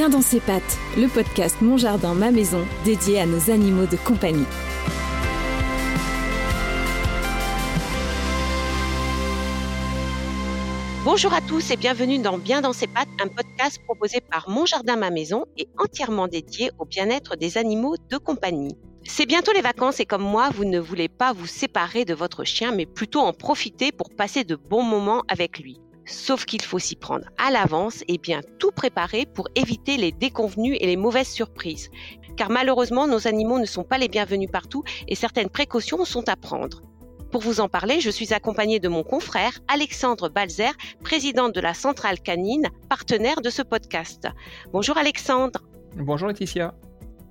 Bien dans ses pattes, le podcast Mon Jardin, ma maison, dédié à nos animaux de compagnie. Bonjour à tous et bienvenue dans Bien dans ses pattes, un podcast proposé par Mon Jardin, ma maison et entièrement dédié au bien-être des animaux de compagnie. C'est bientôt les vacances et comme moi, vous ne voulez pas vous séparer de votre chien, mais plutôt en profiter pour passer de bons moments avec lui. Sauf qu'il faut s'y prendre à l'avance et bien tout préparer pour éviter les déconvenus et les mauvaises surprises. Car malheureusement, nos animaux ne sont pas les bienvenus partout et certaines précautions sont à prendre. Pour vous en parler, je suis accompagnée de mon confrère Alexandre Balzer, président de la Centrale Canine, partenaire de ce podcast. Bonjour Alexandre. Bonjour Laetitia.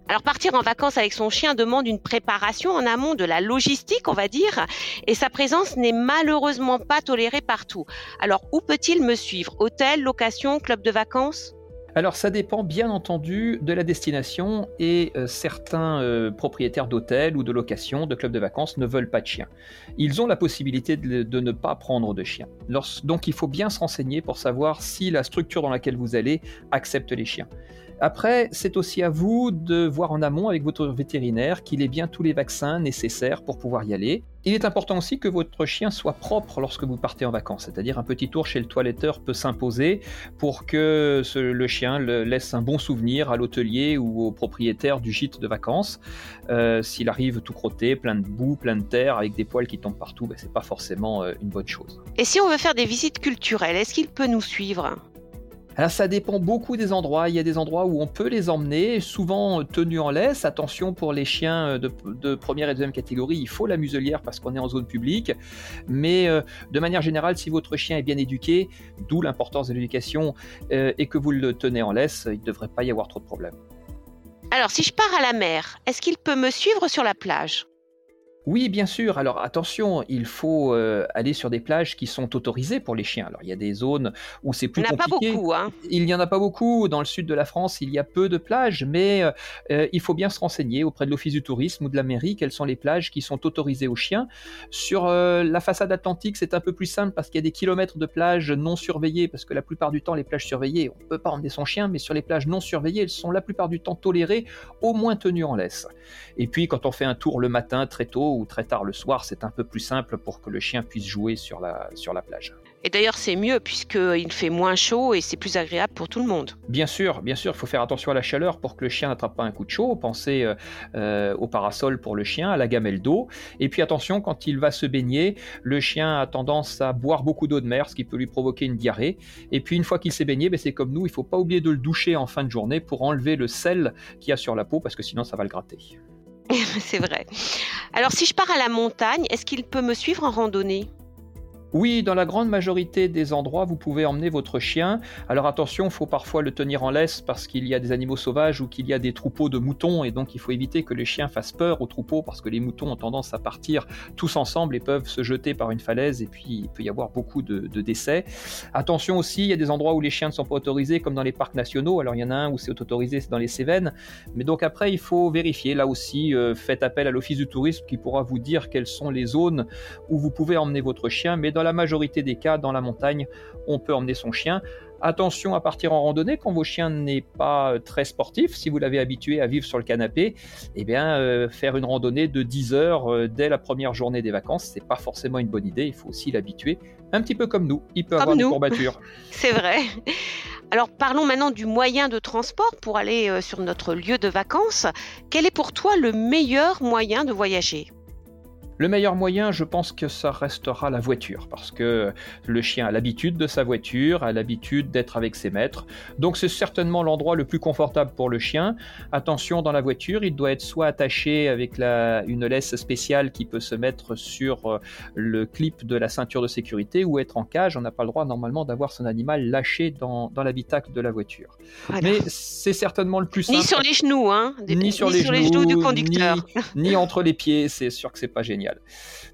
Alors partir en vacances avec son chien demande une préparation en amont de la logistique, on va dire, et sa présence n'est malheureusement pas tolérée partout. Alors où peut-il me suivre? Hôtel, location, club de vacances? Alors ça dépend bien entendu de la destination et euh, certains euh, propriétaires d'hôtels ou de locations, de clubs de vacances ne veulent pas de chiens. Ils ont la possibilité de, ne pas prendre de chiens. donc il faut bien se renseigner pour savoir si la structure dans laquelle vous allez accepte les chiens. Après, c'est aussi à vous de voir en amont avec votre vétérinaire qu'il ait bien tous les vaccins nécessaires pour pouvoir y aller. Il est important aussi que votre chien soit propre lorsque vous partez en vacances, c'est-à-dire un petit tour chez le toiletteur peut s'imposer pour que le chien laisse un bon souvenir à l'hôtelier ou au propriétaire du gîte de vacances. Euh, s'il arrive tout crotté, plein de boue, plein de terre, avec des poils qui tombent partout, ben, c'est pas forcément euh, une bonne chose. Et si on veut faire des visites culturelles, est-ce qu'il peut nous suivre? Alors ça dépend beaucoup des endroits. Il y a des endroits où on peut les emmener, souvent tenus en laisse. Attention pour les chiens de, première et deuxième catégorie, il faut la muselière parce qu'on est en zone publique. Mais euh, de manière générale, si votre chien est bien éduqué, d'où l'importance de l'éducation, euh, et que vous le tenez en laisse, il ne devrait pas y avoir trop de problèmes. Alors si je pars à la mer, est-ce qu'il peut me suivre sur la plage? Oui, bien sûr. Alors attention, il faut euh, aller sur des plages qui sont autorisées pour les chiens. Alors il y a des zones où c'est plus compliqué. Il n'y en a pas beaucoup. Hein. Il n'y en a pas beaucoup. Dans le sud de la France, il y a peu de plages, mais euh, euh, il faut bien se renseigner auprès de l'Office du tourisme ou de la mairie quelles sont les plages qui sont autorisées aux chiens. Sur la façade atlantique, c'est un peu plus simple parce qu'il y a des kilomètres de plages non surveillées, parce que la plupart du temps, les plages surveillées, on ne peut pas emmener son chien, mais sur les plages non surveillées, elles sont la plupart du temps tolérées, au moins tenues en laisse. Et puis quand on fait un tour le matin très tôt, très tard le soir, c'est un peu plus simple pour que le chien puisse jouer sur la, sur la plage. Et d'ailleurs, c'est mieux puisqu'il fait moins chaud et c'est plus agréable pour tout le monde. Bien sûr, bien sûr, il faut faire attention à la chaleur pour que le chien n'attrape pas un coup de chaud. Pensez euh, euh, au parasol pour le chien, à la gamelle d'eau. Et puis attention, quand il va se baigner, le chien a tendance à boire beaucoup d'eau de mer, ce qui peut lui provoquer une diarrhée. Et puis une fois qu'il s'est baigné, ben, c'est comme nous, il ne faut pas oublier de le doucher en fin de journée pour enlever le sel qu'il y a sur la peau parce que sinon ça va le gratter. c'est vrai. Alors si je pars à la montagne, est-ce qu'il peut me suivre en randonnée? Oui, dans la grande majorité des endroits, vous pouvez emmener votre chien. Alors attention, il faut parfois le tenir en laisse parce qu'il y a des animaux sauvages ou qu'il y a des troupeaux de moutons et donc il faut éviter que le chien fasse peur aux troupeaux parce que les moutons ont tendance à partir tous ensemble et peuvent se jeter par une falaise et puis il peut y avoir beaucoup de, décès. Attention aussi, il y a des endroits où les chiens ne sont pas autorisés comme dans les parcs nationaux. Alors il y en a un où c'est autorisé, c'est dans les Cévennes. Mais donc après, il faut vérifier. Là aussi, euh, faites appel à l'Office du tourisme qui pourra vous dire quelles sont les zones où vous pouvez emmener votre chien. Mais la majorité des cas, dans la montagne, on peut emmener son chien. Attention à partir en randonnée quand vos chiens n'est pas très sportif. Si vous l'avez habitué à vivre sur le canapé, eh bien, euh, faire une randonnée de 10 heures euh, dès la première journée des vacances, c'est pas forcément une bonne idée. Il faut aussi l'habituer, un petit peu comme nous. Il peut avoir des courbatures. c'est vrai. Alors parlons maintenant du moyen de transport pour aller euh, sur notre lieu de vacances. Quel est pour toi le meilleur moyen de voyager? Le meilleur moyen, je pense que ça restera la voiture, parce que le chien a l'habitude de sa voiture, a l'habitude d'être avec ses maîtres. Donc c'est certainement l'endroit le plus confortable pour le chien. Attention, dans la voiture, il doit être soit attaché avec la, une laisse spéciale qui peut se mettre sur euh, le clip de la ceinture de sécurité, ou être en cage. On n'a pas le droit normalement d'avoir son animal lâché dans, dans l'habitacle de la voiture. Mais c'est certainement le plus simple. Ni sur les genoux, hein Ni, sur, les, genoux, du conducteur. Ni, ni entre les pieds, c'est sûr que c'est pas génial.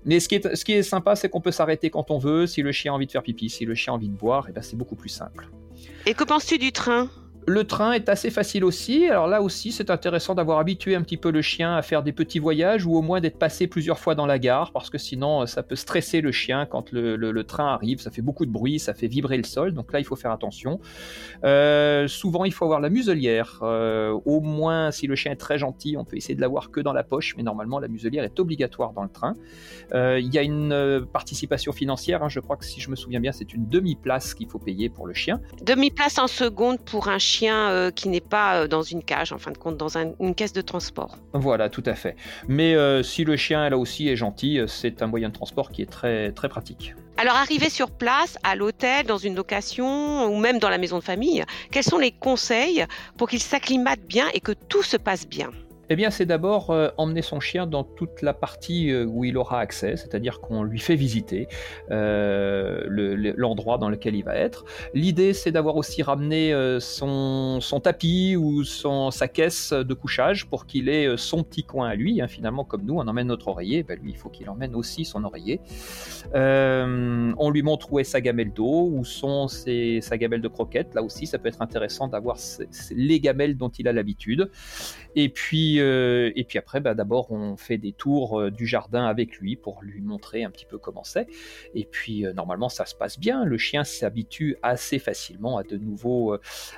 Mais ce qui est, ce qui est sympa, c'est qu'on peut s'arrêter quand on veut. Si le chien a envie de faire pipi, si le chien a envie de boire, et eh ben c'est beaucoup plus simple. Et que penses-tu du train? Le train est assez facile aussi. Alors là aussi, c'est intéressant d'avoir habitué un petit peu le chien à faire des petits voyages ou au moins d'être passé plusieurs fois dans la gare parce que sinon, euh, ça peut stresser le chien quand le, train arrive. Ça fait beaucoup de bruit, ça fait vibrer le sol. Donc là, il faut faire attention. Euh, souvent, il faut avoir la muselière. Euh, au moins, si le chien est très gentil, on peut essayer de l'avoir que dans la poche, mais normalement, la muselière est obligatoire dans le train. il y a une participation financière. Hein. je crois que si je me souviens bien, c'est une demi-place qu'il faut payer pour le chien. Demi-place en seconde pour un chien chien euh, qui n'est pas euh, dans une cage, en fin de compte, dans une caisse de transport. Voilà, tout à fait. Mais euh, si le chien, là aussi, est gentil, c'est un moyen de transport qui est très, très pratique. Alors, arriver sur place, à l'hôtel, dans une location ou même dans la maison de famille, quels sont les conseils pour qu'il s'acclimate bien et que tout se passe bien? Eh bien, c'est d'abord euh, emmener son chien dans toute la partie euh, où il aura accès, c'est-à-dire qu'on lui fait visiter euh, l'endroit dans lequel il va être. L'idée, c'est d'avoir aussi ramené son, tapis ou son, sa caisse de couchage pour qu'il ait son petit coin à lui. Hein, finalement, comme nous, on emmène notre oreiller, ben, lui, il faut qu'il emmène aussi son oreiller. on lui montre où est sa gamelle d'eau, où sont ses, sa gamelle de croquettes. Là aussi, ça peut être intéressant d'avoir les gamelles dont il a l'habitude. Et puis, euh, et puis après, bah, d'abord, on fait des tours euh, du jardin avec lui pour lui montrer un petit peu comment c'est. Et puis, euh, normalement, ça se passe bien. Le chien s'habitue assez facilement à de nouveaux,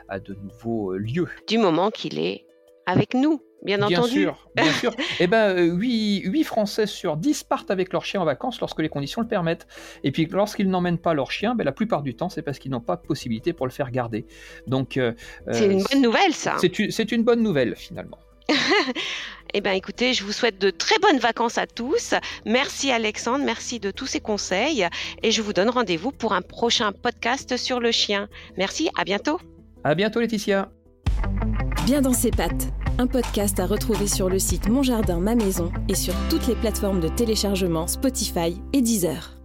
à de nouveaux lieux. Du moment qu'il est avec nous. Bien, bien entendu. Sûr, bien sûr. Eh ben, 8, Français sur 10 partent avec leur chien en vacances lorsque les conditions le permettent. Et puis, lorsqu'ils n'emmènent pas leur chien, ben, la plupart du temps, c'est parce qu'ils n'ont pas de possibilité pour le faire garder. Donc, c'est une bonne nouvelle, ça. C'est une bonne nouvelle, finalement. eh bien, écoutez, je vous souhaite de très bonnes vacances à tous. Merci Alexandre, merci de tous ces conseils. Et je vous donne rendez-vous pour un prochain podcast sur le chien. Merci, à bientôt. À bientôt Laetitia. Bien dans ses pattes, un podcast à retrouver sur le site Mon Jardin, Ma Maison et sur toutes les plateformes de téléchargement Spotify et Deezer.